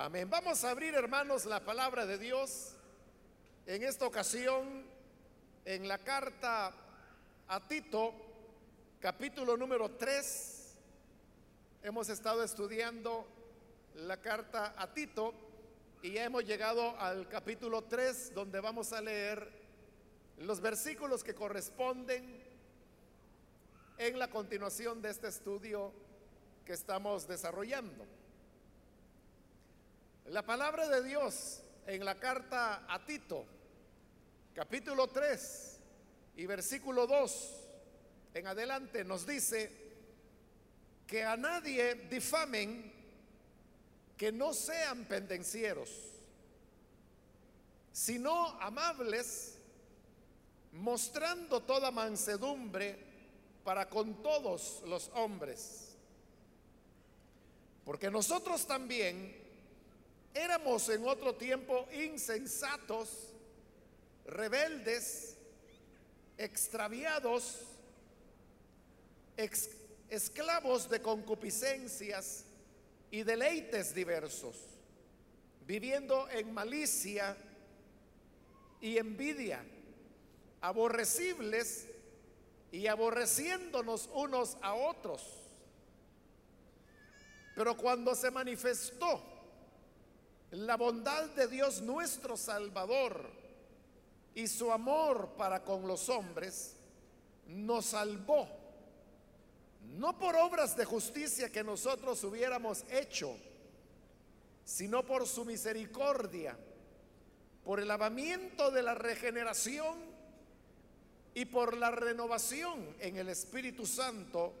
Amén. Vamos a abrir, hermanos, la palabra de Dios. En esta ocasión, en la carta a Tito, capítulo número 3, hemos estado estudiando la carta a Tito y ya hemos llegado al capítulo 3, donde vamos a leer los versículos que corresponden en la continuación de este estudio que estamos desarrollando. La palabra de Dios en la carta a Tito, capítulo 3 y versículo 2 en adelante nos dice que a nadie difamen que no sean pendencieros, sino amables, mostrando toda mansedumbre para con todos los hombres. Porque nosotros también Éramos en otro tiempo insensatos, rebeldes, extraviados, esclavos de concupiscencias y deleites diversos, viviendo en malicia y envidia, aborrecibles y aborreciéndonos unos a otros. Pero cuando se manifestó la bondad de Dios nuestro Salvador y su amor para con los hombres nos salvó, no por obras de justicia que nosotros hubiéramos hecho, sino por su misericordia, por el lavamiento de la regeneración y por la renovación en el Espíritu Santo,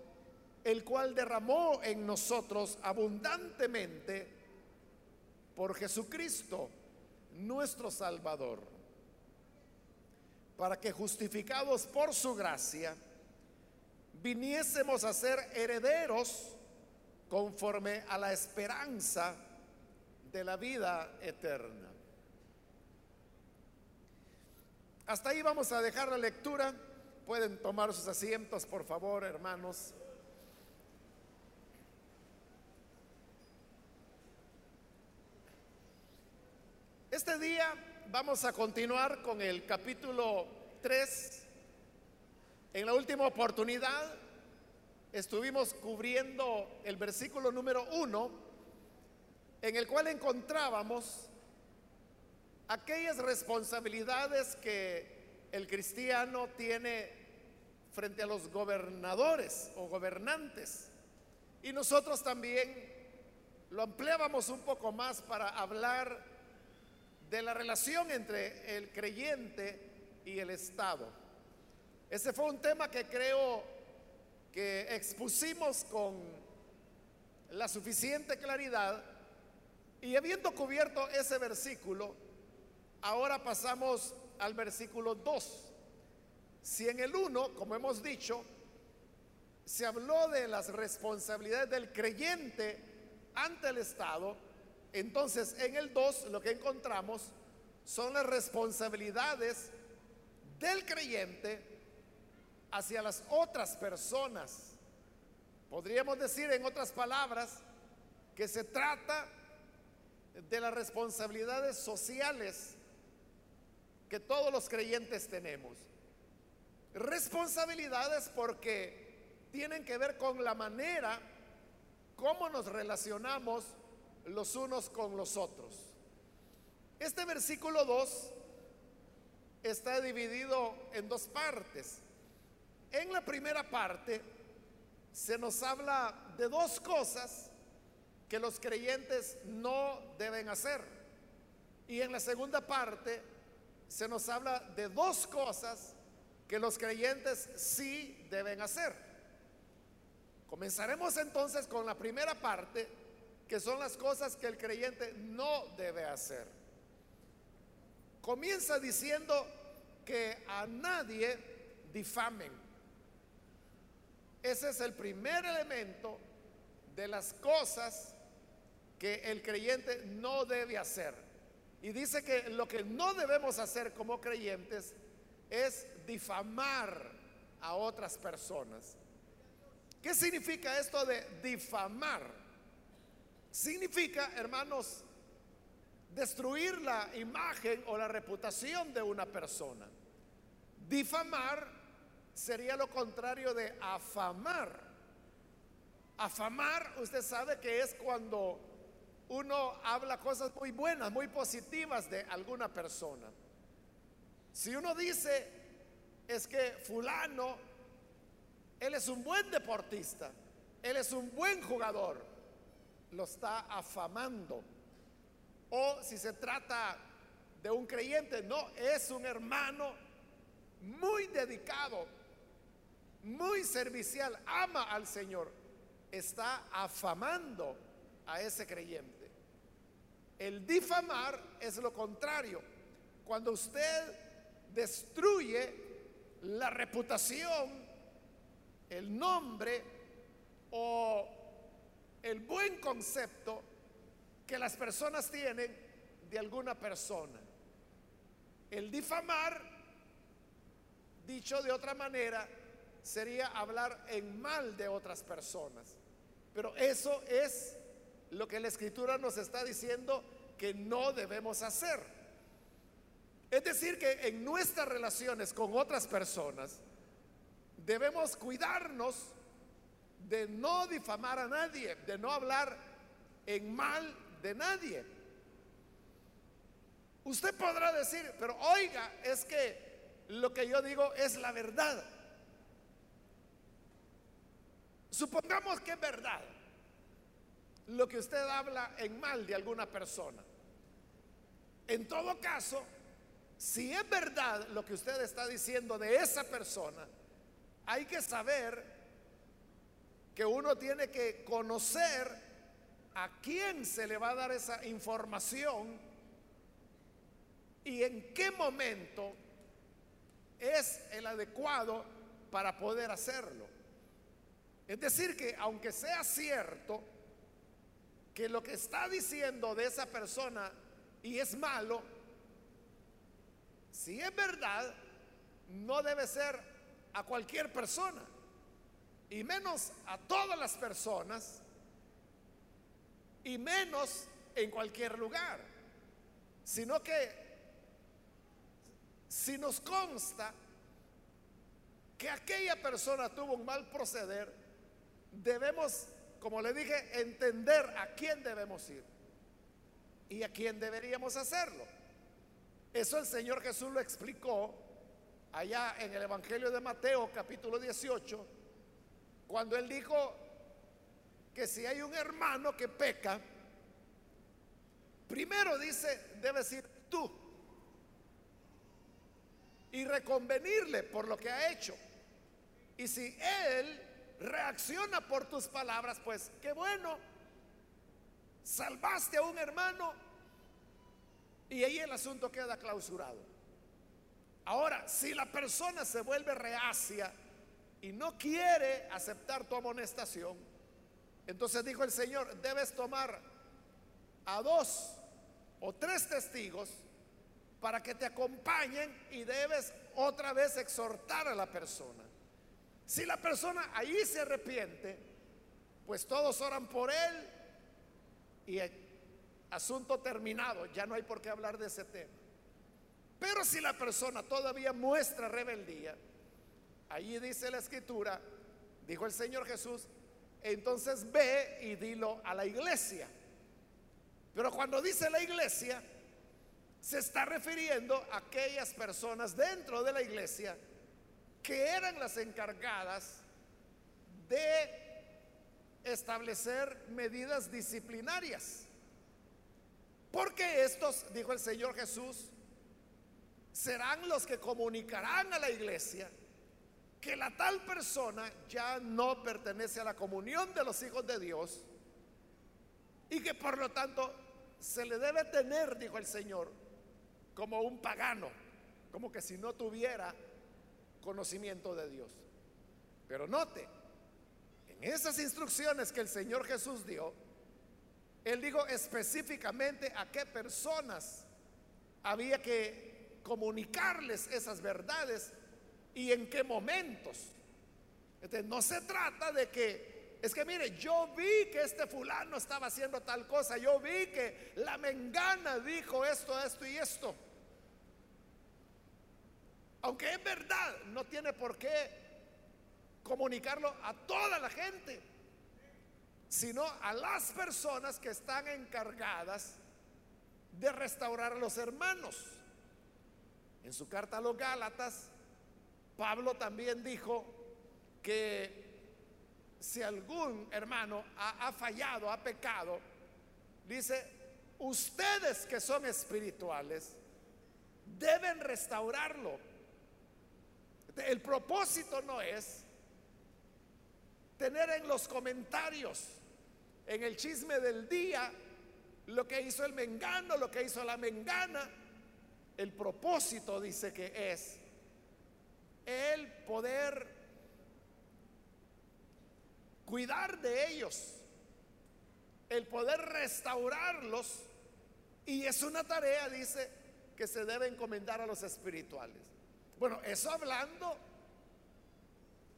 el cual derramó en nosotros abundantemente por Jesucristo, nuestro Salvador, para que justificados por su gracia, viniésemos a ser herederos conforme a la esperanza de la vida eterna. Hasta ahí vamos a dejar la lectura. Pueden tomar sus asientos, por favor, hermanos. Este día vamos a continuar con el capítulo 3. En la última oportunidad estuvimos cubriendo el versículo número 1, en el cual encontrábamos aquellas responsabilidades que el cristiano tiene frente a los gobernadores o gobernantes. Y nosotros también lo ampliábamos un poco más para hablar de la relación entre el creyente y el Estado. Ese fue un tema que creo que expusimos con la suficiente claridad y habiendo cubierto ese versículo, ahora pasamos al versículo 2. Si en el 1, como hemos dicho, se habló de las responsabilidades del creyente ante el Estado, entonces, en el 2 lo que encontramos son las responsabilidades del creyente hacia las otras personas. Podríamos decir en otras palabras que se trata de las responsabilidades sociales que todos los creyentes tenemos. Responsabilidades porque tienen que ver con la manera como nos relacionamos los unos con los otros. Este versículo 2 está dividido en dos partes. En la primera parte se nos habla de dos cosas que los creyentes no deben hacer. Y en la segunda parte se nos habla de dos cosas que los creyentes sí deben hacer. Comenzaremos entonces con la primera parte que son las cosas que el creyente no debe hacer. Comienza diciendo que a nadie difamen. Ese es el primer elemento de las cosas que el creyente no debe hacer. Y dice que lo que no debemos hacer como creyentes es difamar a otras personas. ¿Qué significa esto de difamar? Significa, hermanos, destruir la imagen o la reputación de una persona. Difamar sería lo contrario de afamar. Afamar, usted sabe que es cuando uno habla cosas muy buenas, muy positivas de alguna persona. Si uno dice, es que fulano, él es un buen deportista, él es un buen jugador, lo está afamando. O si se trata de un creyente, no, es un hermano muy dedicado, muy servicial, ama al Señor, está afamando a ese creyente. El difamar es lo contrario. Cuando usted destruye la reputación, el nombre o el buen concepto que las personas tienen de alguna persona. El difamar, dicho de otra manera, sería hablar en mal de otras personas. Pero eso es lo que la escritura nos está diciendo que no debemos hacer. Es decir, que en nuestras relaciones con otras personas debemos cuidarnos de no difamar a nadie, de no hablar en mal de nadie. Usted podrá decir, pero oiga, es que lo que yo digo es la verdad. Supongamos que es verdad lo que usted habla en mal de alguna persona. En todo caso, si es verdad lo que usted está diciendo de esa persona, hay que saber que uno tiene que conocer a quién se le va a dar esa información y en qué momento es el adecuado para poder hacerlo. Es decir, que aunque sea cierto que lo que está diciendo de esa persona y es malo, si es verdad, no debe ser a cualquier persona, y menos a todas las personas y menos en cualquier lugar, sino que si nos consta que aquella persona tuvo un mal proceder, debemos, como le dije, entender a quién debemos ir y a quién deberíamos hacerlo. Eso el Señor Jesús lo explicó allá en el Evangelio de Mateo capítulo 18, cuando él dijo, que si hay un hermano que peca, primero dice, debe decir tú y reconvenirle por lo que ha hecho. Y si él reacciona por tus palabras, pues qué bueno, salvaste a un hermano y ahí el asunto queda clausurado. Ahora, si la persona se vuelve reacia y no quiere aceptar tu amonestación, entonces dijo el Señor, debes tomar a dos o tres testigos para que te acompañen y debes otra vez exhortar a la persona. Si la persona ahí se arrepiente, pues todos oran por él y asunto terminado, ya no hay por qué hablar de ese tema. Pero si la persona todavía muestra rebeldía, allí dice la escritura, dijo el Señor Jesús, entonces ve y dilo a la iglesia. Pero cuando dice la iglesia, se está refiriendo a aquellas personas dentro de la iglesia que eran las encargadas de establecer medidas disciplinarias. Porque estos, dijo el Señor Jesús, serán los que comunicarán a la iglesia que la tal persona ya no pertenece a la comunión de los hijos de Dios y que por lo tanto se le debe tener, dijo el Señor, como un pagano, como que si no tuviera conocimiento de Dios. Pero note, en esas instrucciones que el Señor Jesús dio, Él dijo específicamente a qué personas había que comunicarles esas verdades y en qué momentos. no se trata de que es que mire, yo vi que este fulano estaba haciendo tal cosa, yo vi que la mengana dijo esto, esto y esto. Aunque es verdad, no tiene por qué comunicarlo a toda la gente, sino a las personas que están encargadas de restaurar a los hermanos. En su carta a los Gálatas, Pablo también dijo que si algún hermano ha, fallado, ha pecado, dice, ustedes que son espirituales deben restaurarlo. El propósito no es tener en los comentarios, en el chisme del día, lo que hizo el mengano, lo que hizo la mengana. El propósito dice que es el poder cuidar de ellos, el poder restaurarlos. Y es una tarea, dice, que se debe encomendar a los espirituales. Bueno, eso hablando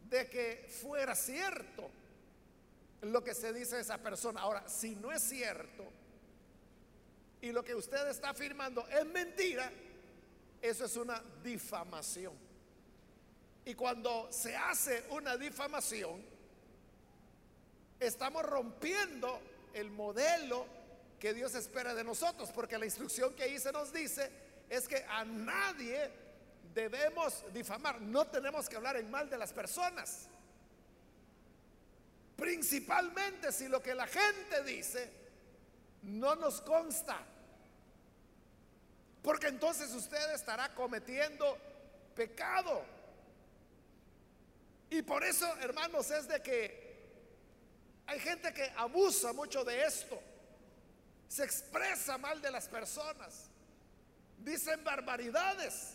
de que fuera cierto lo que se dice de esa persona. Ahora, si no es cierto y lo que usted está afirmando es mentira, eso es una difamación. Y cuando se hace una difamación, estamos rompiendo el modelo que Dios espera de nosotros, porque la instrucción que ahí se nos dice es que a nadie debemos difamar, no tenemos que hablar en mal de las personas. Principalmente si lo que la gente dice no nos consta. Porque entonces usted estará cometiendo pecado. Y por eso, hermanos, es de que hay gente que abusa mucho de esto. Se expresa mal de las personas. Dicen barbaridades.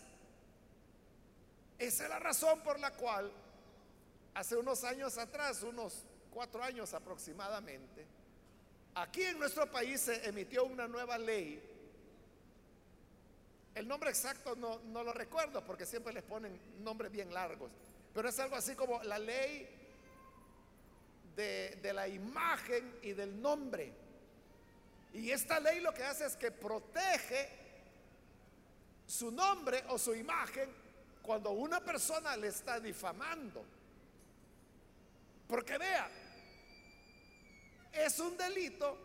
Esa es la razón por la cual hace unos años atrás, unos cuatro años aproximadamente, aquí en nuestro país se emitió una nueva ley. El nombre exacto no, no lo recuerdo porque siempre les ponen nombres bien largos, pero es algo así como la ley de, la imagen y del nombre. Y esta ley lo que hace es que protege su nombre o su imagen cuando una persona le está difamando. Porque vea, es un delito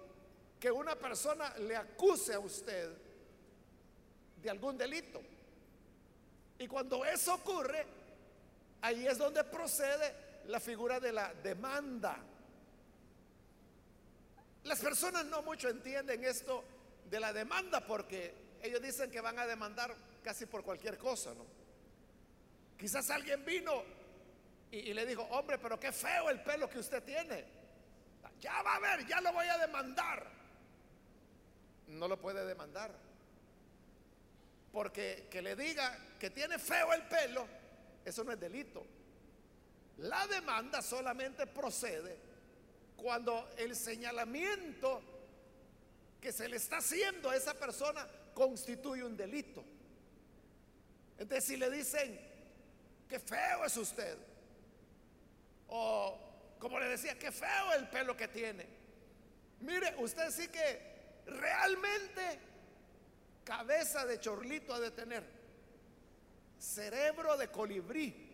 que una persona le acuse a usted de algún delito. Y cuando eso ocurre, ahí es donde procede la figura de la demanda. Las personas no mucho entienden esto de la demanda porque ellos dicen que van a demandar casi por cualquier cosa, ¿no? Quizás alguien vino y, y, le dijo, hombre, pero qué feo el pelo que usted tiene. Ya va a ver, ya lo voy a demandar. No lo puede demandar. Porque que le diga que tiene feo el pelo, eso no es delito. La demanda solamente procede cuando el señalamiento que se le está haciendo a esa persona constituye un delito. Entonces, si le dicen, que feo es usted, o como le decía, qué feo el pelo que tiene, mire, usted sí que realmente cabeza de chorlito ha de tener, cerebro de colibrí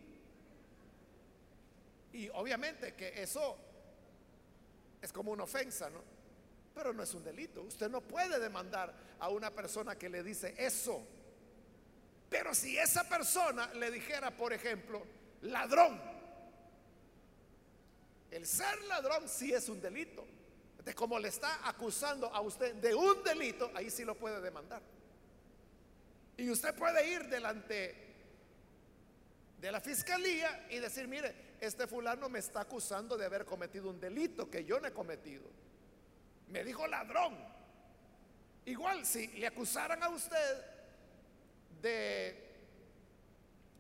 y obviamente que eso es como una ofensa, ¿no? Pero no es un delito. Usted no puede demandar a una persona que le dice eso. Pero si esa persona le dijera, por ejemplo, ladrón, el ser ladrón sí es un delito. De como le está acusando a usted de un delito, ahí sí lo puede demandar. Y usted puede ir delante de la fiscalía y decir, mire, este fulano me está acusando de haber cometido un delito que yo no he cometido. Me dijo ladrón. Igual, si le acusaran a usted de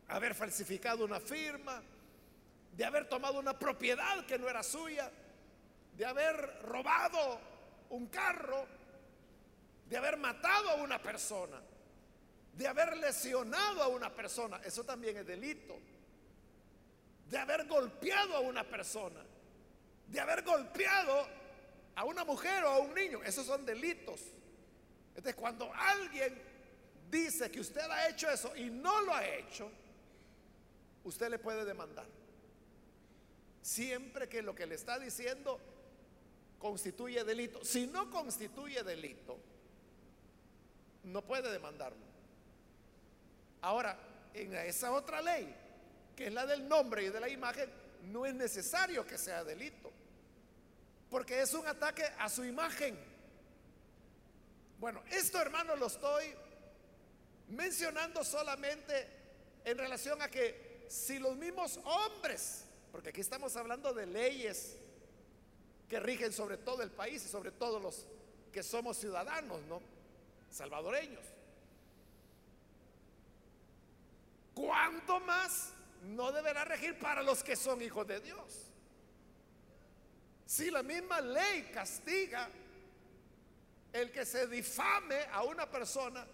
haber falsificado una firma, de haber tomado una propiedad que no era suya, de haber robado un carro, de haber matado a una persona, de haber lesionado a una persona, eso también es delito de haber golpeado a una persona. de haber golpeado a una mujer o a un niño. Esos son delitos. Entonces, cuando alguien dice que usted ha hecho eso y no lo ha hecho, usted le puede demandar. Siempre que lo que le está diciendo constituye delito. Si no constituye delito, no puede demandarlo. Ahora, en esa otra ley, que es la del nombre y de la imagen, no es necesario que sea delito, porque es un ataque a su imagen. Bueno, esto hermano lo estoy mencionando solamente en relación a que si los mismos hombres, porque aquí estamos hablando de leyes que rigen sobre todo el país y sobre todos los que somos ciudadanos, ¿no? Salvadoreños. ¿Cuánto más no deberá regir para los que son hijos de Dios? Si la misma ley castiga el que se difame a una persona,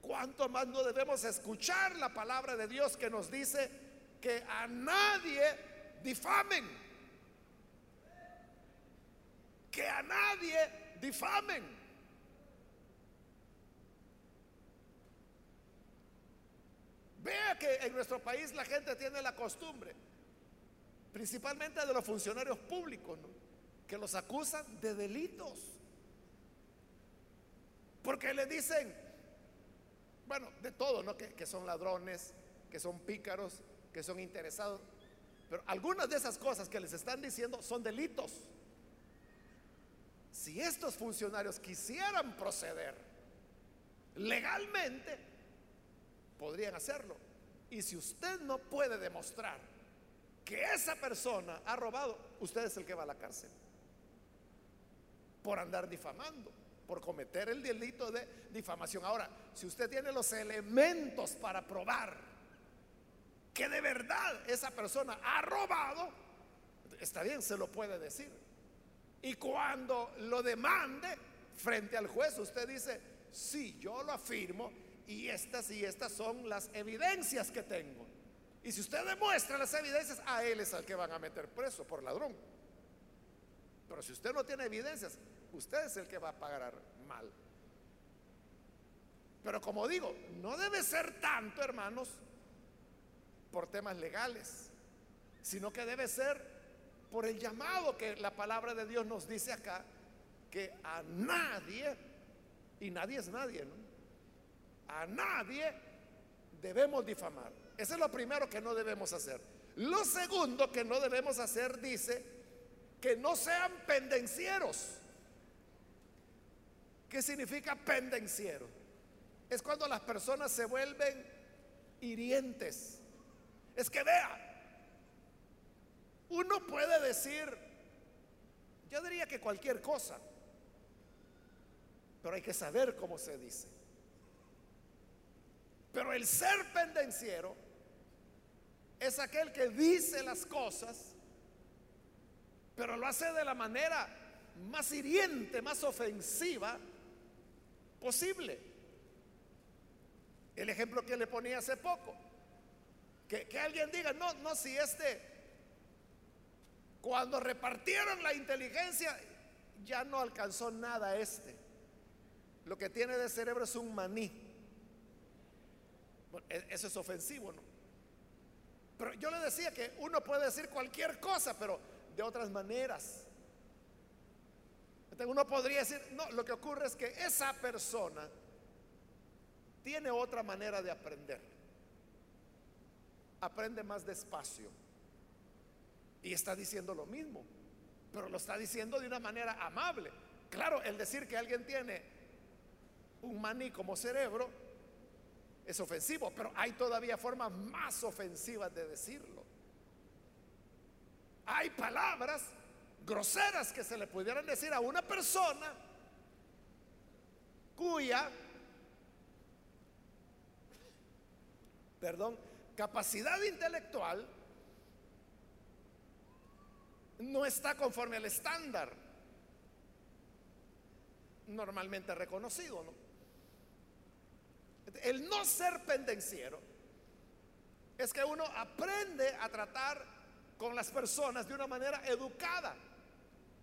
¿cuánto más no debemos escuchar la palabra de Dios que nos dice que a nadie difamen? que a nadie difamen. Vea que en nuestro país la gente tiene la costumbre, principalmente de los funcionarios públicos, que los acusan de delitos. Porque le dicen, bueno, de todo, ¿no? Que, que son ladrones, que son pícaros, que son interesados. Pero algunas de esas cosas que les están diciendo son delitos. Si estos funcionarios quisieran proceder legalmente, podrían hacerlo. Y si usted no puede demostrar que esa persona ha robado, usted es el que va a la cárcel. Por andar difamando, por cometer el delito de difamación. Ahora, si usted tiene los elementos para probar que de verdad esa persona ha robado, está bien, se lo puede decir. Y cuando lo demande frente al juez, usted dice, sí, yo lo afirmo y estas y estas son las evidencias que tengo. Y si usted demuestra las evidencias, a él es al que van a meter preso por ladrón. Pero si usted no tiene evidencias, usted es el que va a pagar mal. Pero como digo, no debe ser tanto, hermanos, por temas legales, sino que debe ser por el llamado que la palabra de Dios nos dice acá, que a nadie, y nadie es nadie, ¿no? A nadie debemos difamar. Eso es lo primero que no debemos hacer. Lo segundo que no debemos hacer dice que no sean pendencieros. ¿Qué significa pendenciero? Es cuando las personas se vuelven hirientes. Es que vea, uno puede decir, yo diría que cualquier cosa, pero hay que saber cómo se dice. Pero el ser pendenciero es aquel que dice las cosas, pero lo hace de la manera más hiriente, más ofensiva posible. El ejemplo que le ponía hace poco, que, que alguien diga, no, no, si este cuando repartieron la inteligencia, ya no alcanzó nada este. Lo que tiene de cerebro es un maní. E-, eso es ofensivo, ¿no? Pero yo le decía que uno puede decir cualquier cosa, pero de otras maneras. Entonces uno podría decir, no, lo que ocurre es que esa persona tiene otra manera de aprender. Aprende más despacio y está diciendo lo mismo, pero lo está diciendo de una manera amable. Claro, el decir que alguien tiene un maní como cerebro es ofensivo, pero hay todavía formas más ofensivas de decirlo. Hay palabras groseras que se le pudieran decir a una persona cuya, perdón, capacidad intelectual no está conforme al estándar normalmente reconocido. ¿no? El no ser pendenciero es que uno aprende a tratar con las personas de una manera educada.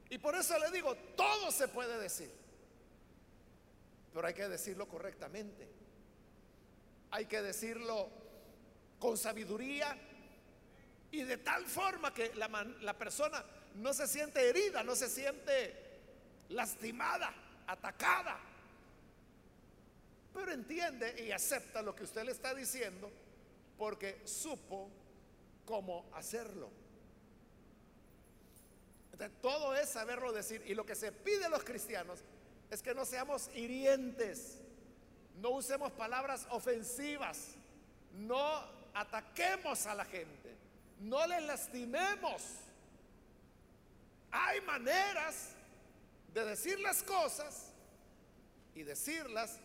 Y por eso le digo, todo se puede decir, pero hay que decirlo correctamente. Hay que decirlo con sabiduría y de tal forma que la, la persona no se siente herida, no se siente lastimada, atacada, pero entiende y acepta lo que usted le está diciendo porque supo cómo hacerlo. todo es saberlo decir. Y lo que se pide a los cristianos es que no seamos hirientes, no usemos palabras ofensivas, no ataquemos a la gente, no les lastimemos. Hay maneras de decir las cosas y decirlas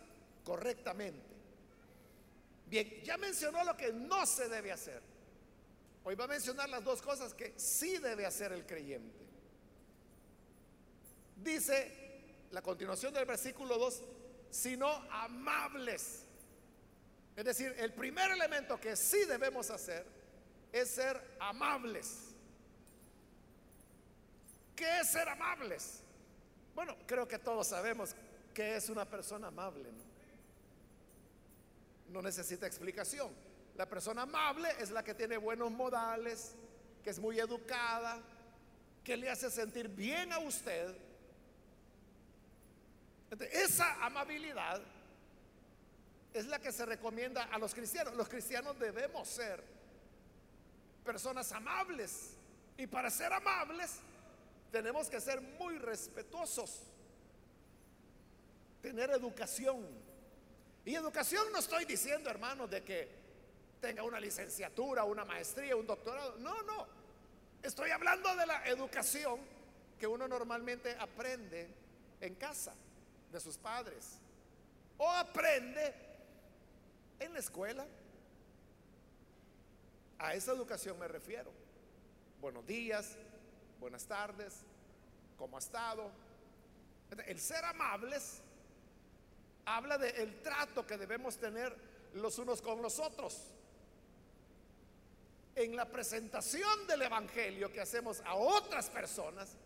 correctamente. Bien, ya mencionó lo que no se debe hacer. Hoy va a mencionar las dos cosas que sí debe hacer el creyente. Dice la continuación del versículo 2, sino amables. Es decir, el primer elemento que sí debemos hacer es ser amables. ¿Qué es ser amables? Bueno, creo que todos sabemos que es una persona amable. ¿no? No necesita explicación. La persona amable es la que tiene buenos modales, que es muy educada, que le hace sentir bien a usted. esa amabilidad es la que se recomienda a los cristianos. Los cristianos debemos ser personas amables. Y para ser amables tenemos que ser muy respetuosos, tener educación. Y educación no estoy diciendo, hermanos, de que tenga una licenciatura, una maestría, un doctorado. No, no. Estoy hablando de la educación que uno normalmente aprende en casa, de sus padres. O aprende en la escuela. A esa educación me refiero. Buenos días, buenas tardes, ¿cómo ha estado? El ser amables habla del trato que debemos tener los unos con los otros. En la presentación del Evangelio que hacemos a otras personas,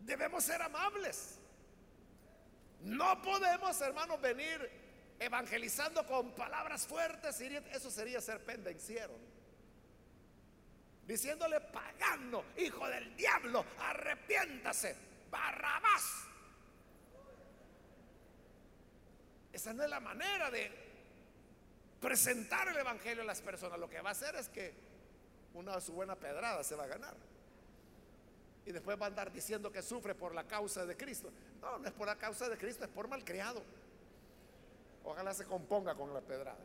debemos ser amables. No podemos, hermanos, venir evangelizando con palabras fuertes. Eso sería ser pendenciero. Diciéndole pagano, hijo del diablo, arrepiéntase, Barrabás. Esa no es la manera de presentar el Evangelio a las personas. Lo que va a hacer es que una su buena pedrada se va a ganar. Y después va a andar diciendo que sufre por la causa de Cristo. No, no es por la causa de Cristo, es por malcriado. Ojalá se componga con la pedrada.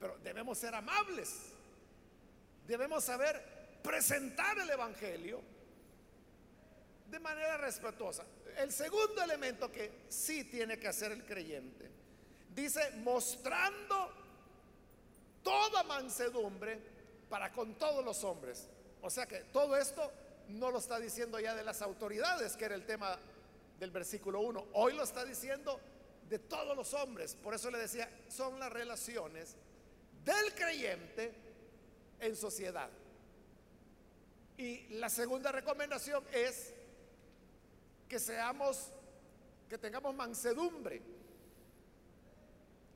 Pero debemos ser amables. Debemos saber presentar el Evangelio de manera respetuosa. El segundo elemento que sí tiene que hacer el creyente, dice, mostrando toda mansedumbre para con todos los hombres. O sea que todo esto no lo está diciendo ya de las autoridades, que era el tema del versículo 1. Hoy lo está diciendo de todos los hombres. Por eso le decía, son las relaciones del creyente en sociedad. Y la segunda recomendación es que seamos, que tengamos mansedumbre.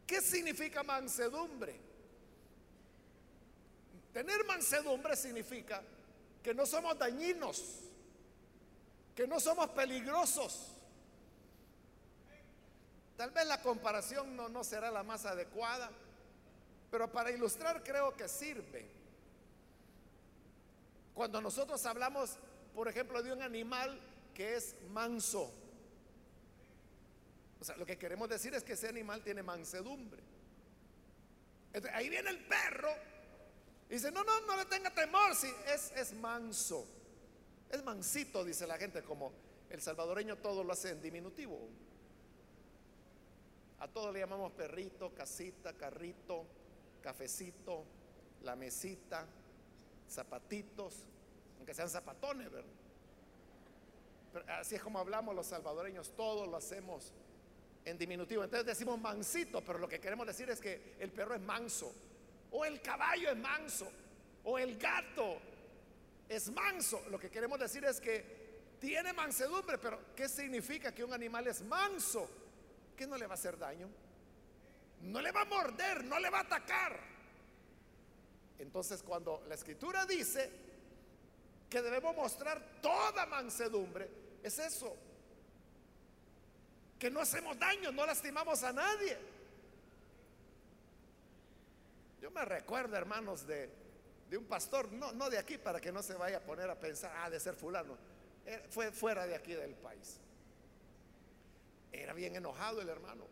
¿Qué significa mansedumbre? Tener mansedumbre significa que no somos dañinos, que no somos peligrosos. Tal vez la comparación no, no será la más adecuada, pero para ilustrar creo que sirve. Cuando nosotros hablamos, por ejemplo, de un animal que es manso. O sea, lo que queremos decir es que ese animal tiene mansedumbre. ahí viene el perro y dice, no, no, no le tenga temor, si es, es manso. Es mansito, dice la gente, como el salvadoreño todo lo hace en diminutivo. A todo le llamamos perrito, casita, carrito, cafecito, la mesita, zapatitos, aunque sean zapatones, ¿verdad? Así es como hablamos los salvadoreños, todos lo hacemos en diminutivo. Entonces decimos mansito, pero lo que queremos decir es que el perro es manso, o el caballo es manso, O el gato es manso. Lo que queremos decir es que tiene mansedumbre, pero ¿qué significa que un animal es manso? Que no le va a hacer daño. No le va a morder, no le va a atacar. Entonces cuando la escritura dice que debemos mostrar toda mansedumbre, es eso. Que no hacemos daño, no lastimamos a nadie. Yo me recuerdo, hermanos, de, un pastor, no, no de aquí, para que no se vaya a poner a pensar, ah, de ser fulano. Fue fuera de aquí del país. Era bien enojado el hermano.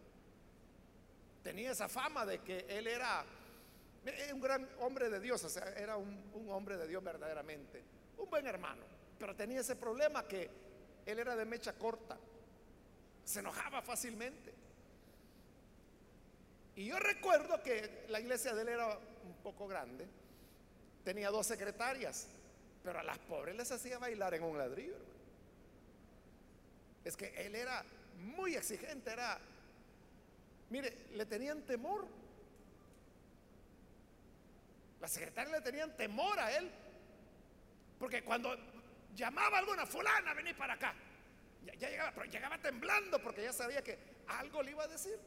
Tenía esa fama de que él era un gran hombre de Dios, o sea, era un, un hombre de Dios verdaderamente. Un buen hermano. Pero tenía ese problema que él era de mecha corta. Se enojaba fácilmente. Y yo recuerdo que la iglesia de él era un poco grande. Tenía dos secretarias, pero a las pobres les hacía bailar en un ladrillo. Es que él era muy exigente, era, mire, le tenían temor. Las secretarias le tenían temor a él, porque cuando llamaba a alguna fulana a venir para acá, ya, ya llegaba, pero llegaba temblando porque ya sabía que algo le iba a decir.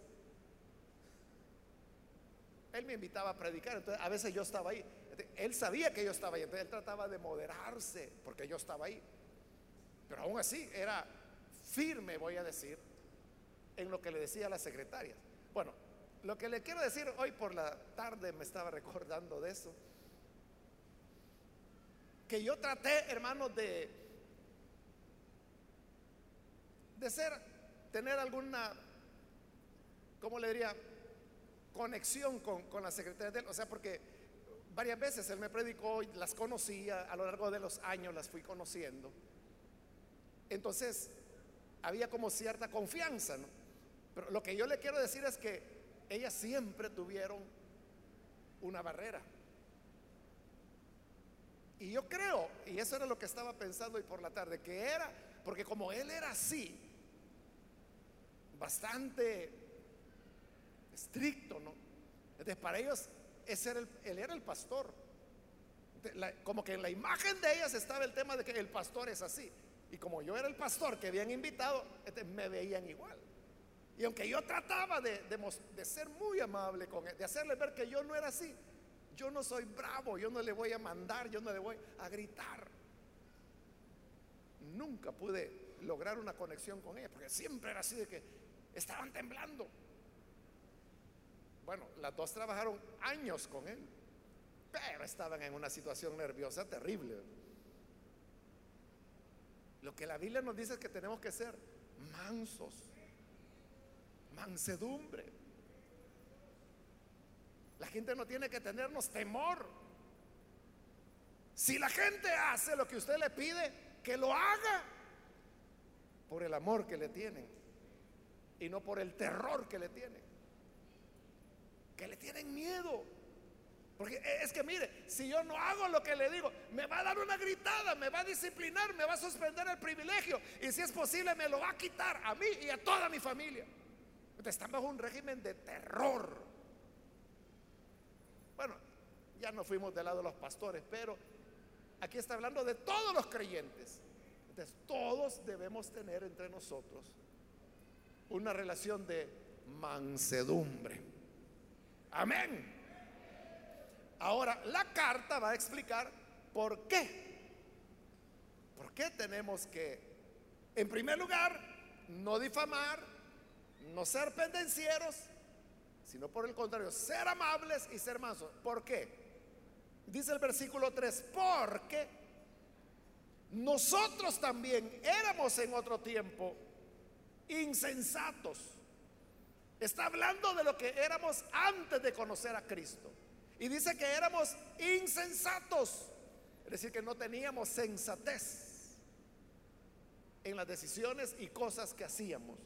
Él me invitaba a predicar, entonces a veces yo estaba ahí. Él sabía que yo estaba ahí, entonces él trataba de moderarse porque yo estaba ahí. Pero aún así era firme, voy a decir, en lo que le decía a las secretarias. Bueno, lo que le quiero decir hoy por la tarde me estaba recordando de eso. Que yo traté, hermanos, de de ser tener alguna ¿cómo le diría? conexión con, con la secretaria de él. O sea, porque varias veces él me predicó y las conocía, a lo largo de los años las fui conociendo. Entonces, había como cierta confianza, ¿no? Pero lo que yo le quiero decir es que ellas siempre tuvieron una barrera. Y yo creo, y eso era lo que estaba pensando hoy por la tarde, que era, porque como él era así, bastante estricto, ¿no? Entonces, para ellos, ese era él era el pastor. como que en la imagen de ellas estaba el tema de que el pastor es así. Y como yo era el pastor que habían invitado, me veían igual. Y aunque yo trataba de, de, ser muy amable con él, de hacerle ver que yo no era así, yo no soy bravo, yo no le voy a mandar, yo no le voy a gritar. Nunca pude lograr una conexión con ella, porque siempre era así de que estaban temblando. Bueno, las dos trabajaron años con él, pero estaban en una situación nerviosa terrible. Lo que la Biblia nos dice es que tenemos que ser mansos, mansedumbre. La gente no tiene que tenernos temor. Si la gente hace lo que usted le pide, que lo haga por el amor que le tienen y no por el terror que le tienen que le tienen miedo. Porque es que mire, si yo no hago lo que le digo, me va a dar una gritada, me va a disciplinar, me va a suspender el privilegio y si es posible me lo va a quitar a mí y a toda mi familia. Entonces están bajo un régimen de terror. Bueno, ya no fuimos del lado de los pastores, pero aquí está hablando de todos los creyentes. Entonces todos debemos tener entre nosotros una relación de mansedumbre. Amén. Ahora, la carta va a explicar por qué. ¿Por qué tenemos que, en primer lugar, no difamar, no ser pendencieros, sino por el contrario, ser amables y ser mansos? ¿Por qué? Dice el versículo 3, porque nosotros también éramos en otro tiempo insensatos Está hablando de lo que éramos antes de conocer a Cristo. Y dice que éramos insensatos. Es decir, que no teníamos sensatez en las decisiones y cosas que hacíamos.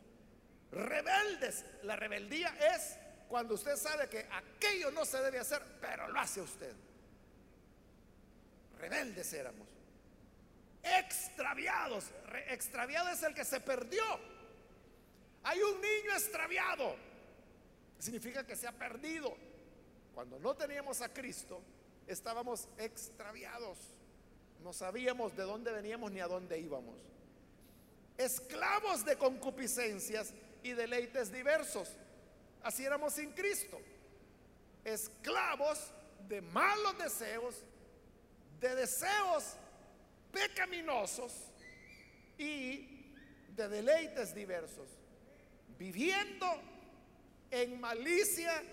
Rebeldes. La rebeldía es cuando usted sabe que aquello no se debe hacer, pero lo hace usted. Rebeldes éramos. Extraviados. Extraviado es el que se perdió. Hay un niño extraviado. Significa que se ha perdido. Cuando no teníamos a Cristo, estábamos extraviados. No sabíamos de dónde veníamos ni a dónde íbamos. Esclavos de concupiscencias y deleites diversos. Así éramos sin Cristo. Esclavos de malos deseos, de deseos pecaminosos y de deleites diversos. Viviendo en malicia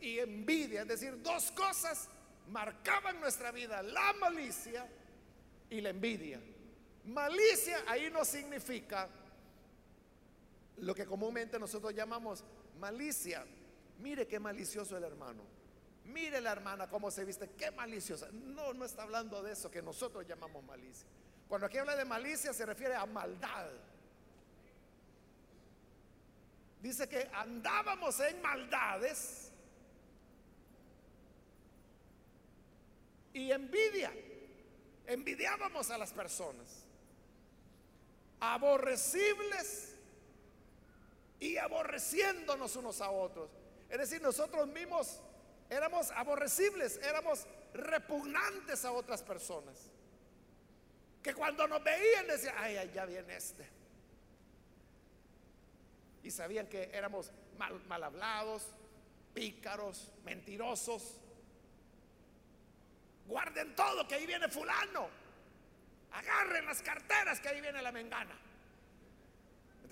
y envidia. Es decir, dos cosas marcaban nuestra vida, la malicia y la envidia. Malicia ahí no significa lo que comúnmente nosotros llamamos malicia. Mire qué malicioso el hermano. Mire la hermana cómo se viste, qué maliciosa. No, no está hablando de eso que nosotros llamamos malicia. Cuando aquí habla de malicia se refiere a maldad. Dice que andábamos en maldades y envidia. Envidiábamos a las personas. Aborrecibles y aborreciéndonos unos a otros. Es decir, nosotros mismos éramos aborrecibles, éramos repugnantes a otras personas. Que cuando nos veían decían, ay, ay, ya viene este. Y sabían que éramos mal, mal hablados, pícaros, mentirosos. Guarden todo, que ahí viene fulano. Agarren las carteras, que ahí viene la mengana.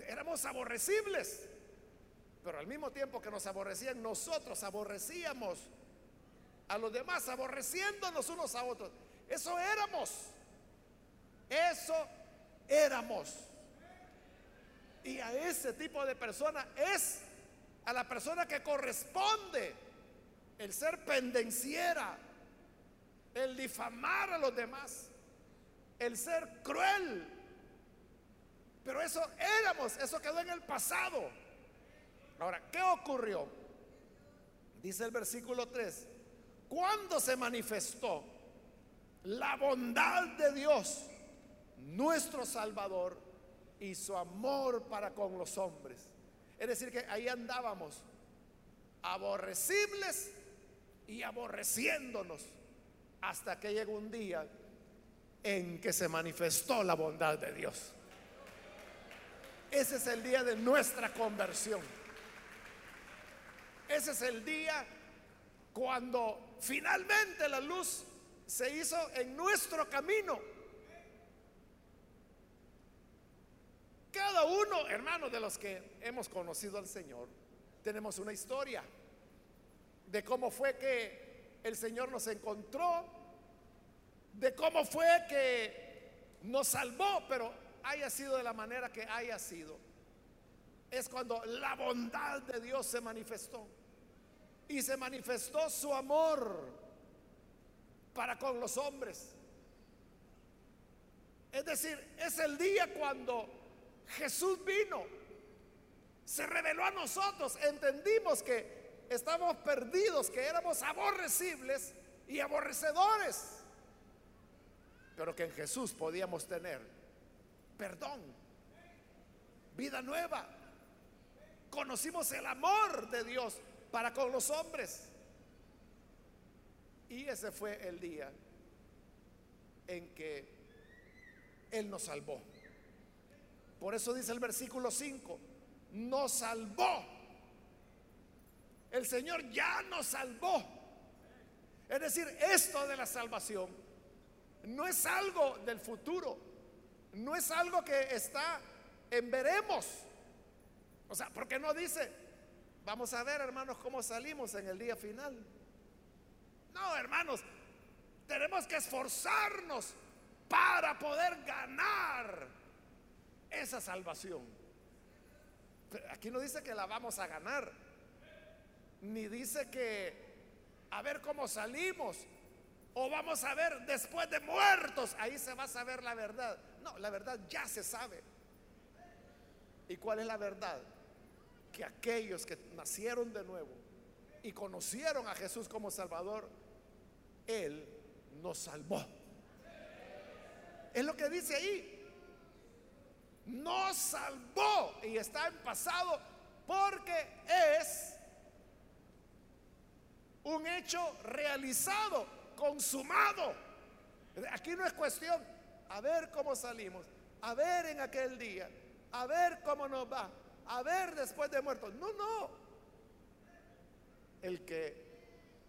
Éramos aborrecibles. Pero al mismo tiempo que nos aborrecían, nosotros aborrecíamos a los demás, aborreciéndonos unos a otros. Eso éramos. Eso éramos. Y a ese tipo de persona es a la persona que corresponde el ser pendenciera, el difamar a los demás, el ser cruel. Pero eso éramos, eso quedó en el pasado. Ahora, ¿qué ocurrió? Dice el versículo 3, cuando se manifestó la bondad de Dios, nuestro Salvador, y su amor para con los hombres. Es decir, que ahí andábamos aborrecibles y aborreciéndonos hasta que llegó un día en que se manifestó la bondad de Dios. Ese es el día de nuestra conversión. Ese es el día cuando finalmente la luz se hizo en nuestro camino. Cada uno, hermanos, de los que hemos conocido al Señor, tenemos una historia de cómo fue que el Señor nos encontró, de cómo fue que nos salvó, pero haya sido de la manera que haya sido es cuando la bondad de Dios se manifestó. Y se manifestó su amor para con los hombres. Es decir, es el día cuando Jesús vino, se reveló a nosotros, entendimos que estábamos perdidos, que éramos aborrecibles y aborrecedores, pero que en Jesús podíamos tener perdón, vida nueva, conocimos el amor de Dios para con los hombres. Y ese fue el día en que Él nos salvó. Por eso dice el versículo 5, nos salvó. El Señor ya nos salvó. Es decir, esto de la salvación no es algo del futuro, no es algo que está en veremos. O sea, porque no dice, vamos a ver hermanos cómo salimos en el día final. No, hermanos, tenemos que esforzarnos para poder ganar esa salvación. Aquí no dice que la vamos a ganar, ni dice que a ver cómo salimos, o vamos a ver después de muertos, ahí se va a saber la verdad. No, la verdad ya se sabe. ¿Y cuál es la verdad? que aquellos que nacieron de nuevo y conocieron a Jesús como Salvador, Él nos salvó. Es lo que dice ahí. Nos salvó y está en pasado porque es un hecho realizado consumado. Aquí no es cuestión, a ver cómo salimos, a ver en aquel día, a ver cómo nos va, a ver después de muertos. No, no. El que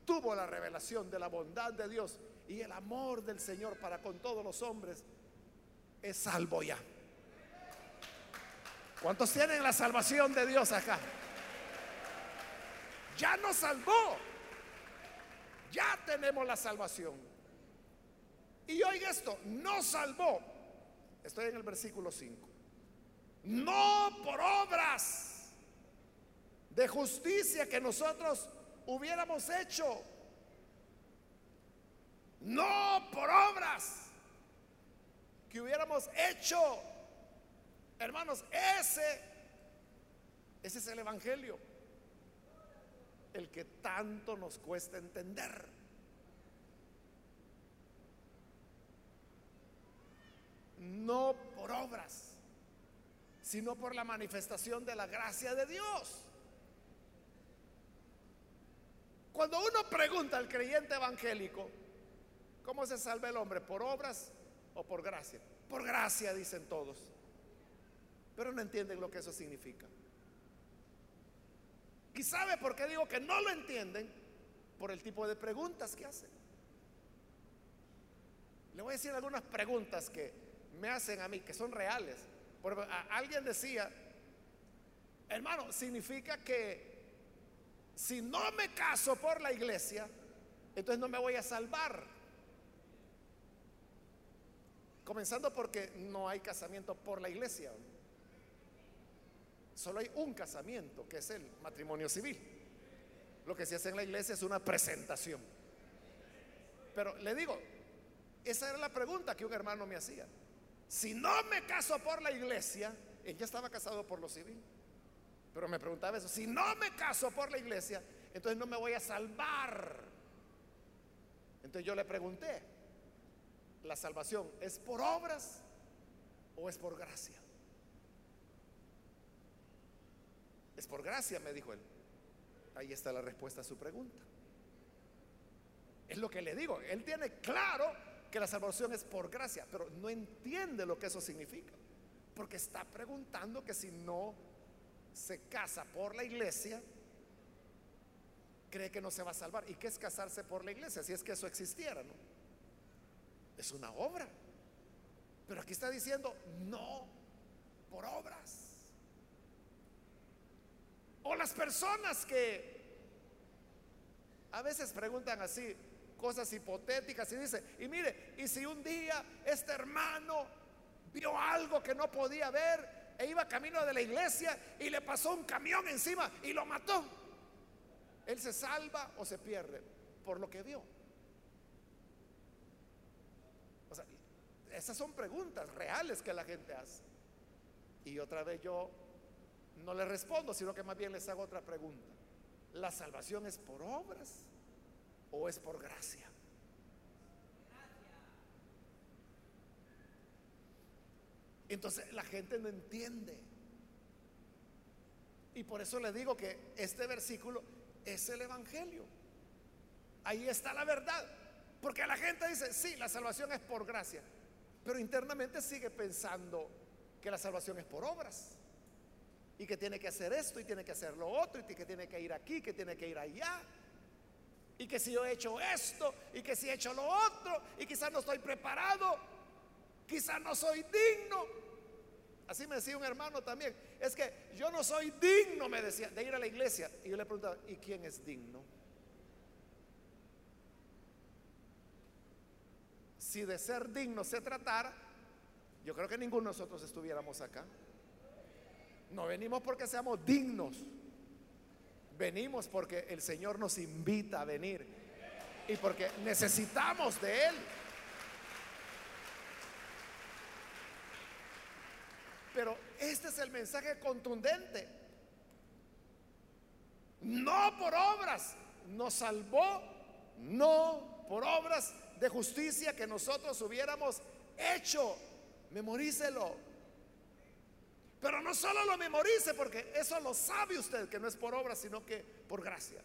tuvo la revelación de la bondad de Dios y el amor del Señor para con todos los hombres, es salvo ya. ¿Cuántos tienen la salvación de Dios acá? Ya nos salvó. Ya tenemos la salvación. Y oiga esto, no salvó. Estoy en el versículo 5. No por obras de justicia que nosotros hubiéramos hecho. No por obras que hubiéramos hecho. Hermanos, ese, ese es el Evangelio. El que tanto nos cuesta entender. No por obras, sino por la manifestación de la gracia de Dios. Cuando uno pregunta al creyente evangélico, ¿cómo se salva el hombre? ¿Por obras o por gracia? Por gracia, dicen todos. Pero no entienden lo que eso significa. ¿Y sabe por qué digo que no lo entienden? Por el tipo de preguntas que hacen. Le voy a decir algunas preguntas que me hacen a mí, que son reales. Porque alguien decía, hermano, significa que si no me caso por la iglesia, entonces no me voy a salvar. Comenzando porque no hay casamiento por la iglesia. Solo hay un casamiento, que es el matrimonio civil. Lo que se hace en la iglesia es una presentación. Pero le digo, esa era la pregunta que un hermano me hacía. Si no me caso por la iglesia, él ya estaba casado por lo civil. Pero me preguntaba eso, si no me caso por la iglesia, entonces no me voy a salvar. Entonces yo le pregunté, ¿la salvación es por obras o es por gracia? Es por gracia, me dijo él. Ahí está la respuesta a su pregunta. Es lo que le digo. Él tiene claro que la salvación es por gracia, pero no entiende lo que eso significa. Porque está preguntando que si no se casa por la iglesia, cree que no se va a salvar. ¿Y qué es casarse por la iglesia? Si es que eso existiera, ¿no? Es una obra. Pero aquí está diciendo, no por obras. O las personas que a veces preguntan así cosas hipotéticas y dice, y mire, y si un día este hermano vio algo que no podía ver e iba camino de la iglesia y le pasó un camión encima y lo mató, él se salva o se pierde por lo que vio. Esas son preguntas reales que la gente hace. Y otra vez yo no le respondo, sino que más bien les hago otra pregunta. ¿La salvación es por obras o es por gracia? Entonces la gente no entiende. Y por eso le digo que este versículo es el Evangelio. Ahí está la verdad. Porque la gente dice, sí, la salvación es por gracia. Pero internamente sigue pensando que la salvación es por obras y que tiene que hacer esto y tiene que hacer lo otro y que tiene que ir aquí, que tiene que ir allá. Y que si yo he hecho esto y que si he hecho lo otro y quizás no estoy preparado, quizás no soy digno. Así me decía un hermano también. Es que yo no soy digno, me decía, de ir a la iglesia. Y yo le preguntaba, ¿y quién es digno? Si de ser digno se tratara, yo creo que ninguno de nosotros estuviéramos acá. No venimos porque seamos dignos. Venimos porque el Señor nos invita a venir. Y porque necesitamos de Él. Pero este es el mensaje contundente. No por obras nos salvó, no por obras de justicia que nosotros hubiéramos hecho. Memorícelo. Pero no solo lo memorice, porque eso lo sabe usted, que no es por obra, sino que por gracia.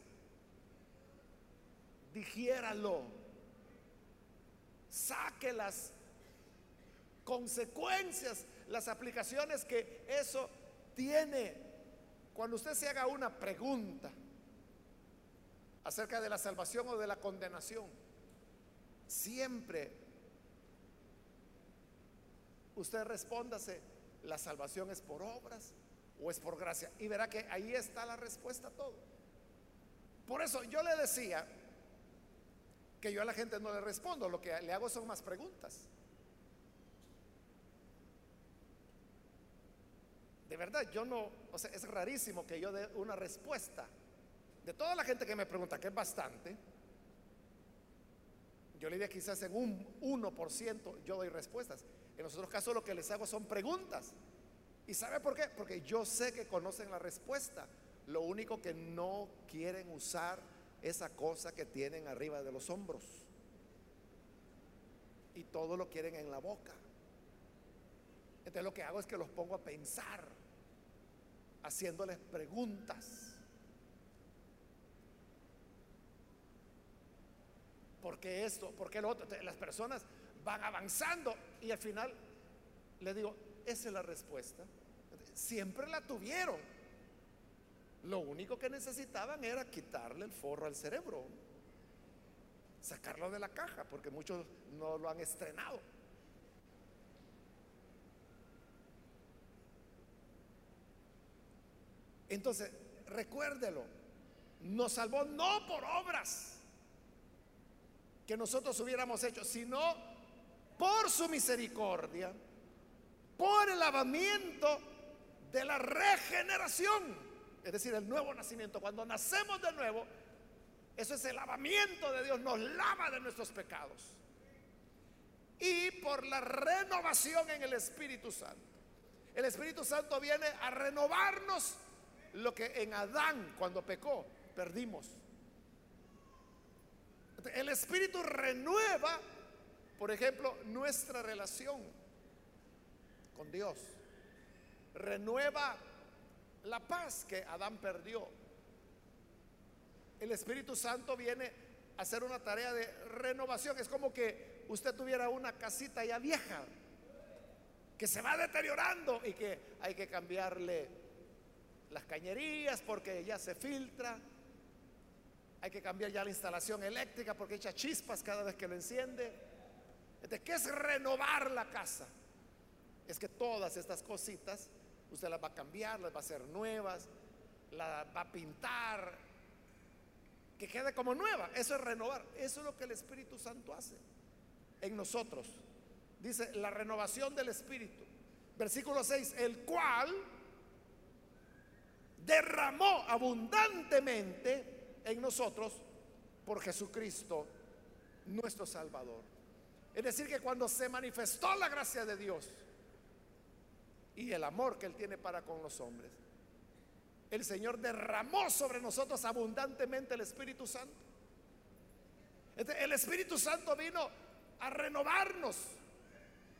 Digiéralo. saque las consecuencias, las aplicaciones que eso tiene. Cuando usted se haga una pregunta acerca de la salvación o de la condenación, siempre usted respóndase, la salvación es por obras o es por gracia. Y verá que ahí está la respuesta a todo. Por eso yo le decía que yo a la gente no le respondo, lo que le hago son más preguntas. De verdad, yo no, o sea, es rarísimo que yo dé una respuesta. De toda la gente que me pregunta, que es bastante, yo le diría quizás en un 1% yo doy respuestas. En los otros casos lo que les hago son preguntas. ¿Y sabe por qué? Porque yo sé que conocen la respuesta. Lo único que no quieren usar esa cosa que tienen arriba de los hombros. Y todo lo quieren en la boca. Entonces lo que hago es que los pongo a pensar haciéndoles preguntas. ¿Por qué esto? ¿Por qué lo otro? Las personas van avanzando y al final le digo, esa es la respuesta. Siempre la tuvieron. Lo único que necesitaban era quitarle el forro al cerebro, sacarlo de la caja, porque muchos no lo han estrenado. Entonces, recuérdelo, nos salvó no por obras que nosotros hubiéramos hecho, sino por su misericordia, por el lavamiento de la regeneración, es decir, el nuevo nacimiento. Cuando nacemos de nuevo, eso es el lavamiento de Dios, nos lava de nuestros pecados. Y por la renovación en el Espíritu Santo. El Espíritu Santo viene a renovarnos lo que en Adán cuando pecó perdimos. El Espíritu renueva, por ejemplo, nuestra relación con Dios. Renueva la paz que Adán perdió. El Espíritu Santo viene a hacer una tarea de renovación. Es como que usted tuviera una casita ya vieja que se va deteriorando y que hay que cambiarle las cañerías porque ya se filtra. Hay que cambiar ya la instalación eléctrica porque echa chispas cada vez que lo enciende. ¿De qué es renovar la casa? Es que todas estas cositas usted las va a cambiar, las va a hacer nuevas, las va a pintar, que quede como nueva. Eso es renovar. Eso es lo que el Espíritu Santo hace en nosotros. Dice la renovación del Espíritu. Versículo 6, el cual derramó abundantemente en nosotros por Jesucristo, nuestro Salvador. Es decir, que cuando se manifestó la gracia de Dios y el amor que Él tiene para con los hombres, el Señor derramó sobre nosotros abundantemente el Espíritu Santo. El Espíritu Santo vino a renovarnos,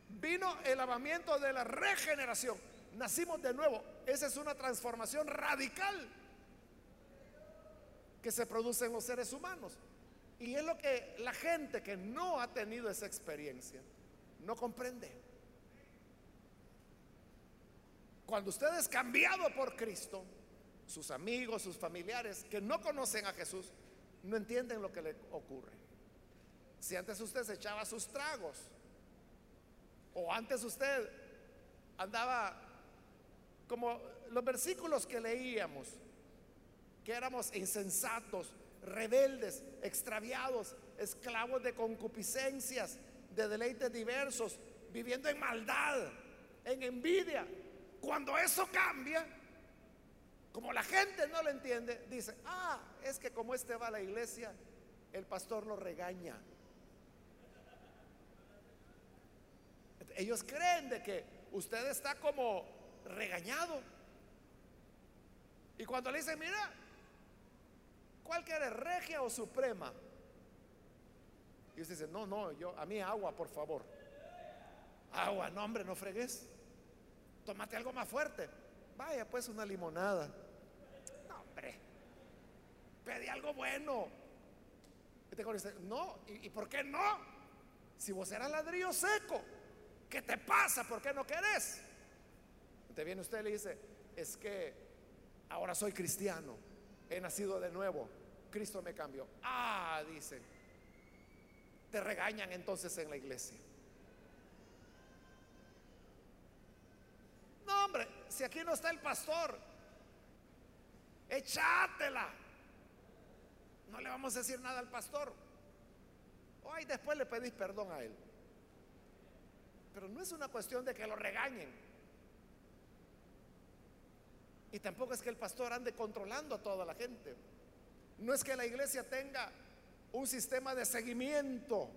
vino el lavamiento de la regeneración nacimos de nuevo. Esa es una transformación radical que se produce en los seres humanos. Y es lo que la gente que no ha tenido esa experiencia no comprende. Cuando usted es cambiado por Cristo, sus amigos, sus familiares que no conocen a Jesús, no entienden lo que le ocurre. Si antes usted se echaba sus tragos, o antes usted andaba como los versículos que leíamos, que éramos insensatos, rebeldes, extraviados, esclavos de concupiscencias, de deleites diversos, viviendo en maldad, en envidia. Cuando eso cambia, como la gente no lo entiende, dice, ah, es que como este va a la iglesia, el pastor lo regaña. Ellos creen de que usted está como regañado. Y cuando le dicen, mira, ¿cuál quiere, regia o suprema? Y usted dice, no, no, yo, a mí agua, por favor. Agua, no, hombre, no fregues. Tómate algo más fuerte. Vaya, pues una limonada. No, hombre. Pedí algo bueno. Y te dice, no, ¿y, ¿y por qué no? Si vos eras ladrillo seco, ¿qué te pasa? ¿Por qué no querés? Te viene usted y le dice, es que ahora soy cristiano, he nacido de nuevo, Cristo me cambió. Ah, dice, te regañan entonces en la iglesia. No, hombre, si aquí no está el pastor, echátela. No le vamos a decir nada al pastor. Hoy después le pedís perdón a él. Pero no es una cuestión de que lo regañen. Y tampoco es que el pastor ande controlando a toda la gente. No es que la iglesia tenga un sistema de seguimiento.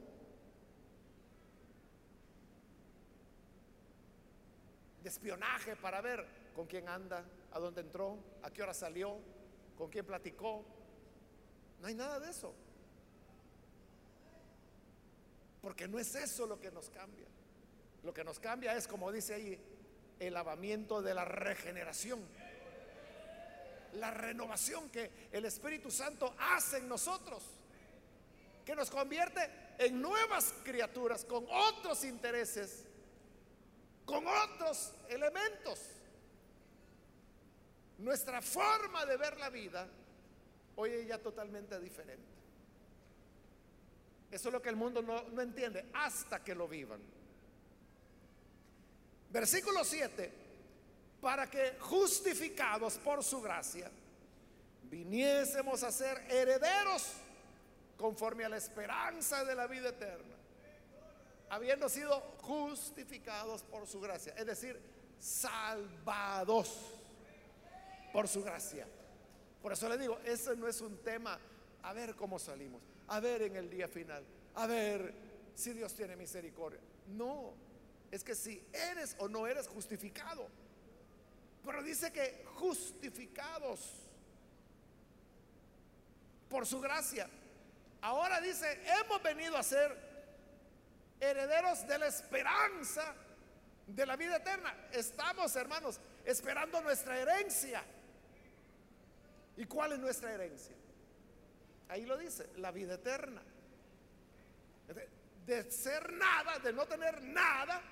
De espionaje para ver con quién anda, a dónde entró, a qué hora salió, con quién platicó. No hay nada de eso. Porque no es eso lo que nos cambia. Lo que nos cambia es, como dice ahí, el lavamiento de la regeneración. La renovación que el Espíritu Santo hace en nosotros. Que nos convierte en nuevas criaturas con otros intereses, con otros elementos. Nuestra forma de ver la vida hoy es ya totalmente diferente. Eso es lo que el mundo no, entiende hasta que lo vivan. Versículo 7, para que justificados por su gracia, viniésemos a ser herederos conforme a la esperanza de la vida eterna, habiendo sido justificados por su gracia, es decir, salvados por su gracia. Por eso le digo, ese no es un tema, a ver cómo salimos, a ver en el día final, a ver si Dios tiene misericordia. No, es que si eres o no eres justificado. Pero dice que justificados por su gracia. Ahora dice, hemos venido a ser herederos de la esperanza de la vida eterna. Estamos, hermanos, esperando nuestra herencia. ¿Y cuál es nuestra herencia? Ahí lo dice, la vida eterna. De ser nada, de no tener nada,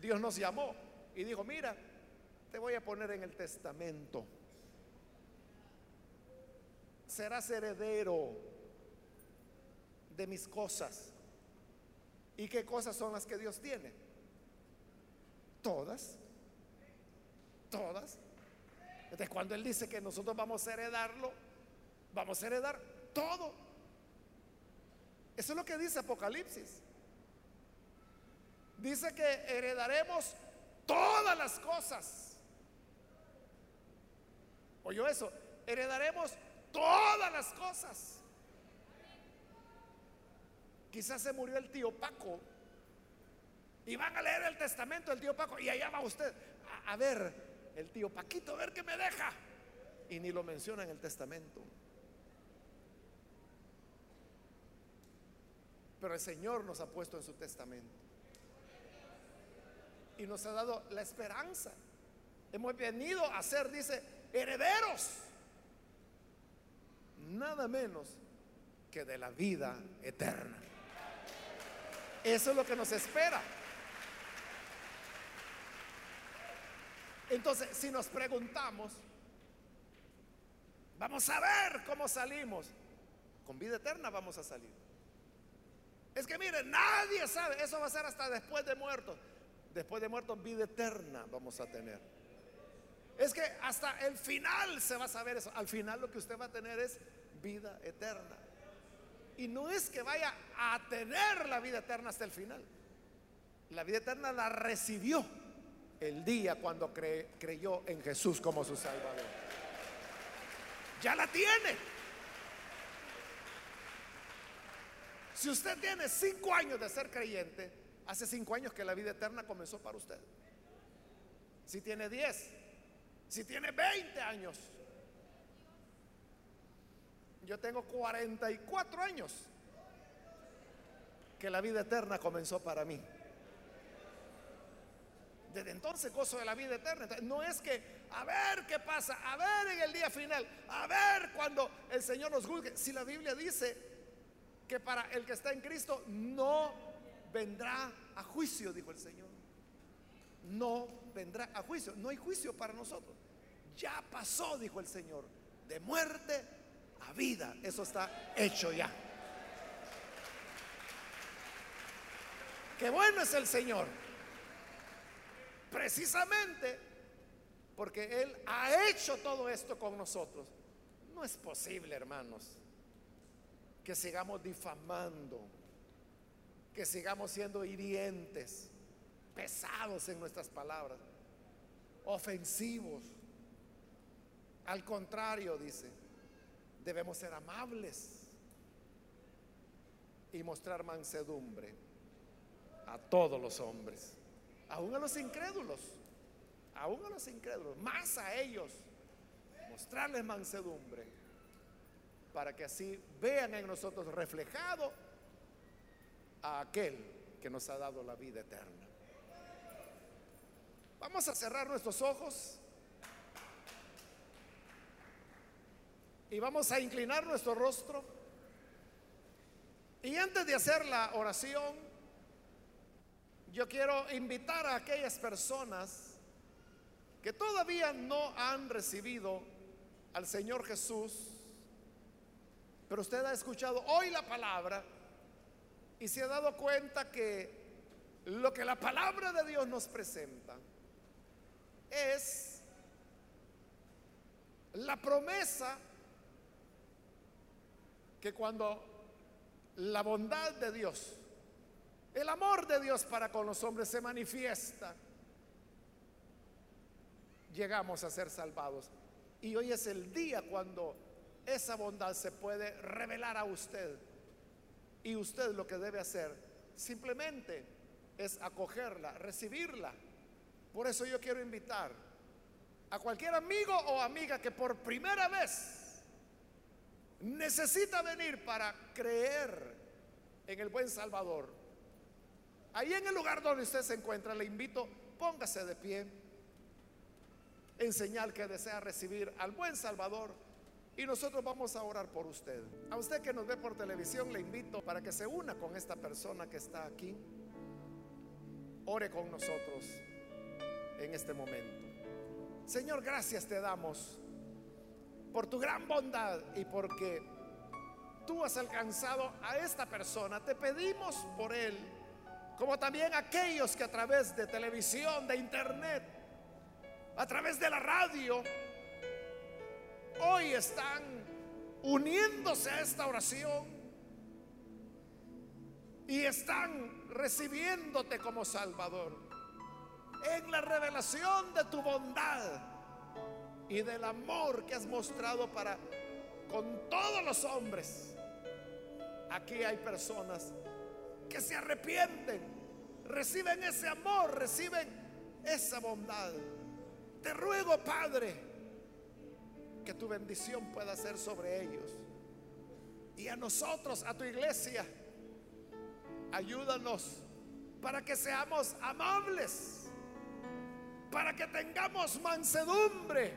Dios nos llamó y dijo, mira, te voy a poner en el testamento. Serás heredero de mis cosas. ¿Y qué cosas son las que Dios tiene? Todas. Todas. Entonces cuando Él dice que nosotros vamos a heredarlo, vamos a heredar todo. Eso es lo que dice Apocalipsis. Dice que heredaremos todas las cosas. ¿Oyó eso? Heredaremos todas las cosas. Quizás se murió el tío Paco. Y van a leer el testamento del tío Paco. Y allá va usted a, a ver el tío Paquito, a ver qué me deja. Y ni lo menciona en el testamento. Pero el Señor nos ha puesto en su testamento y nos ha dado la esperanza. Hemos venido a ser, dice, herederos. Nada menos que de la vida eterna. Eso es lo que nos espera. Entonces, si nos preguntamos, vamos a ver cómo salimos. Con vida eterna vamos a salir. Es que miren, nadie sabe, eso va a ser hasta después de muertos después de muertos, vida eterna vamos a tener. Es que hasta el final se va a saber eso. Al final lo que usted va a tener es vida eterna. Y no es que vaya a tener la vida eterna hasta el final. La vida eterna la recibió el día cuando creyó en Jesús como su Salvador. Ya la tiene. Si usted tiene cinco años de ser creyente, Hace cinco años que la vida eterna comenzó para usted. Si tiene diez, si tiene veinte años. Yo tengo 44 años que la vida eterna comenzó para mí. Desde entonces gozo de la vida eterna. no es que a ver qué pasa, a ver en el día final, a ver cuando el Señor nos juzgue. Si la Biblia dice que para el que está en Cristo no vendrá a juicio, dijo el Señor. No vendrá a juicio. No hay juicio para nosotros. Ya pasó, dijo el Señor, de muerte a vida. Eso está hecho ya. Qué bueno es el Señor. Precisamente porque Él ha hecho todo esto con nosotros. No es posible, hermanos, que sigamos difamando, que sigamos siendo hirientes, pesados en nuestras palabras, ofensivos. Al contrario, dice, debemos ser amables y mostrar mansedumbre a todos los hombres, aún a los incrédulos, aún a los incrédulos, más a ellos, mostrarles mansedumbre, para que así vean en nosotros reflejado a aquel que nos ha dado la vida eterna. Vamos a cerrar nuestros ojos y vamos a inclinar nuestro rostro. Y antes de hacer la oración, yo quiero invitar a aquellas personas que todavía no han recibido al Señor Jesús, pero usted ha escuchado hoy la palabra y se ha dado cuenta que lo que la palabra de Dios nos presenta es la promesa que cuando la bondad de Dios, el amor de Dios para con los hombres se manifiesta, llegamos a ser salvados. Y hoy es el día cuando esa bondad se puede revelar a usted. Y usted lo que debe hacer simplemente es acogerla, recibirla. Por eso yo quiero invitar a cualquier amigo o amiga que por primera vez necesita venir para creer en el buen Salvador. Ahí en el lugar donde usted se encuentra, le invito, póngase de pie en señal que desea recibir al buen Salvador y nosotros vamos a orar por usted. A usted que nos ve por televisión, le invito para que se una con esta persona que está aquí. Ore con nosotros en este momento. Señor, gracias te damos por tu gran bondad y porque tú has alcanzado a esta persona. Te pedimos por él, como también aquellos que a través de televisión, de internet, a través de la radio, hoy están uniéndose a esta oración y están recibiéndote como Salvador en la revelación de tu bondad y del amor que has mostrado para con todos los hombres. Aquí hay personas que se arrepienten, reciben ese amor, reciben esa bondad. Te ruego, Padre, que tu bendición pueda ser sobre ellos. Y a nosotros, a tu iglesia, ayúdanos para que seamos amables, para que tengamos mansedumbre,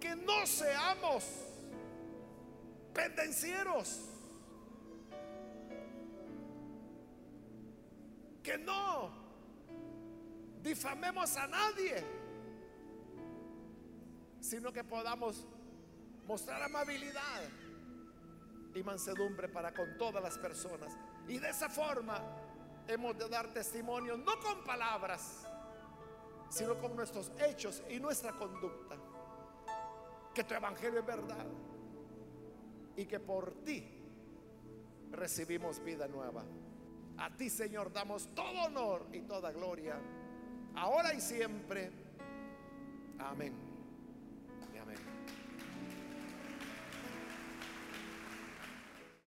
que no seamos pendencieros, que no difamemos a nadie sino que podamos mostrar amabilidad y mansedumbre para con todas las personas. Y de esa forma hemos de dar testimonio, no con palabras, sino con nuestros hechos y nuestra conducta. Que tu evangelio es verdad y que por ti recibimos vida nueva. A ti, Señor, damos todo honor y toda gloria, ahora y siempre. Amén.